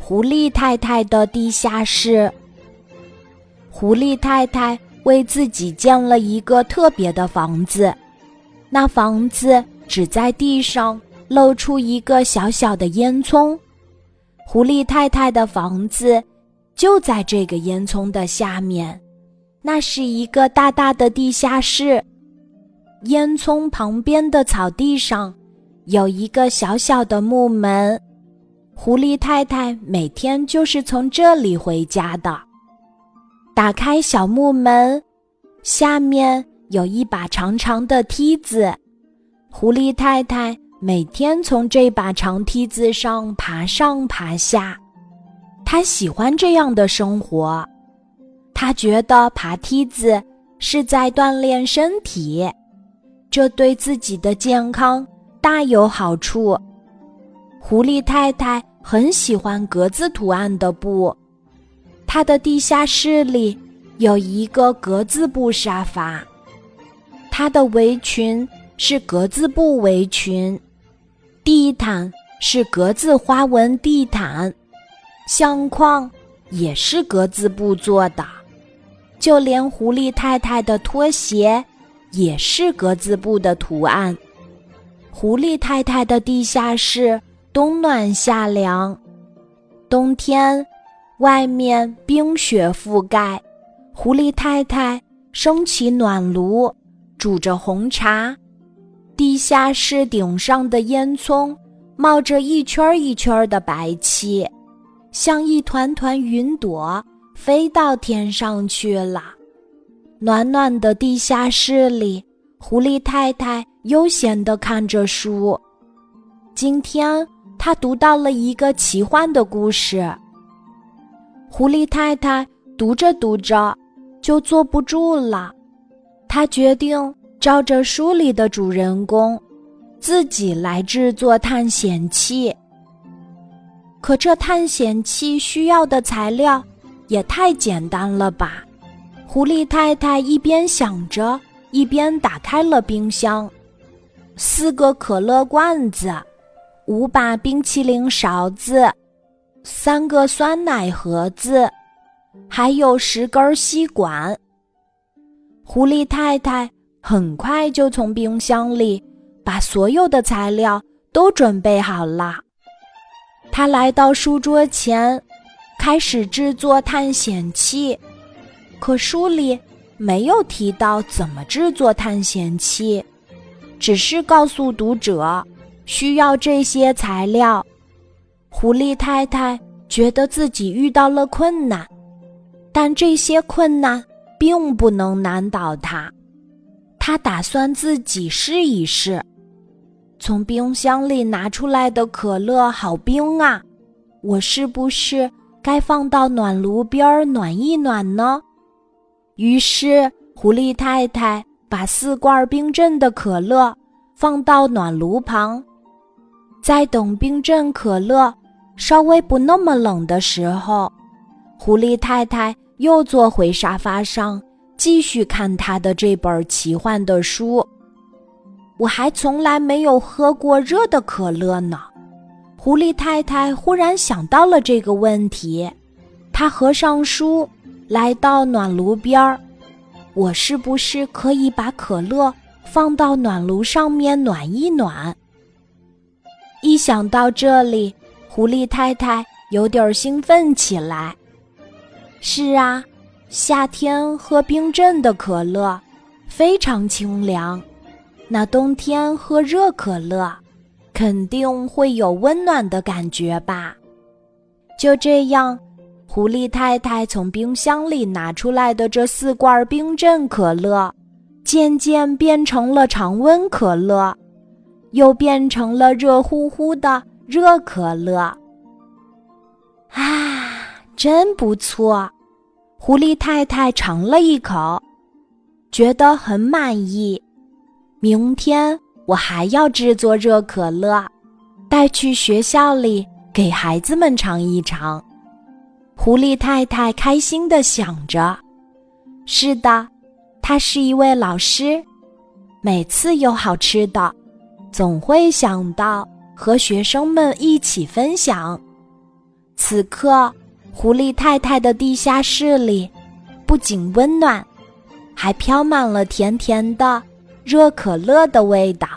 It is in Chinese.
狐狸太太的地下室。狐狸太太为自己建了一个特别的房子，那房子只在地上露出一个小小的烟囱。狐狸太太的房子就在这个烟囱的下面，那是一个大大的地下室。烟囱旁边的草地上有一个小小的木门，狐狸太太每天就是从这里回家的。打开小木门，下面有一把长长的梯子，狐狸太太每天从这把长梯子上爬上爬下，她喜欢这样的生活，她觉得爬梯子是在锻炼身体。这对自己的健康大有好处。狐狸太太很喜欢格子图案的布，她的地下室里有一个格子布沙发，她的围裙是格子布围裙，地毯是格子花纹地毯，相框也是格子布做的，就连狐狸太太的拖鞋。也是格子布的图案。狐狸太太的地下室冬暖夏凉，冬天外面冰雪覆盖，狐狸太太升起暖炉，煮着红茶。地下室顶上的烟囱冒着一圈一圈的白气，像一团团云朵飞到天上去了。暖暖的地下室里，狐狸太太悠闲地看着书。今天，他读到了一个奇幻的故事。狐狸太太读着读着，就坐不住了。她决定照着书里的主人公，自己来制作探险器。可这探险器需要的材料，也太简单了吧！狐狸太太一边想着，一边打开了冰箱。四个可乐罐子，五把冰淇淋勺子，三个酸奶盒子，还有十根吸管。狐狸太太很快就从冰箱里把所有的材料都准备好了。她来到书桌前，开始制作探险器。可书里没有提到怎么制作探险器，只是告诉读者需要这些材料。狐狸太太觉得自己遇到了困难，但这些困难并不能难倒她。她打算自己试一试。从冰箱里拿出来的可乐好冰啊，我是不是该放到暖炉边儿暖一暖呢？于是，狐狸太太把四罐冰镇的可乐放到暖炉旁，在等冰镇可乐稍微不那么冷的时候，狐狸太太又坐回沙发上，继续看她的这本奇幻的书。我还从来没有喝过热的可乐呢。狐狸太太忽然想到了这个问题，她合上书。来到暖炉边儿，我是不是可以把可乐放到暖炉上面暖一暖？想到这里，狐狸太太有点兴奋起来。是啊，夏天喝冰镇的可乐非常清凉，那冬天喝热可乐肯定会有温暖的感觉吧？就这样。狐狸太太从冰箱里拿出来的这四罐冰镇可乐，渐渐变成了常温可乐，又变成了热乎乎的热可乐。啊，真不错！狐狸太太尝了一口，觉得很满意。明天我还要制作热可乐，带去学校里给孩子们尝一尝。狐狸太太开心地想着：“是的，她是一位老师，每次有好吃的，总会想到和学生们一起分享。”此刻，狐狸太太的地下室里不仅温暖，还飘满了甜甜的热可乐的味道。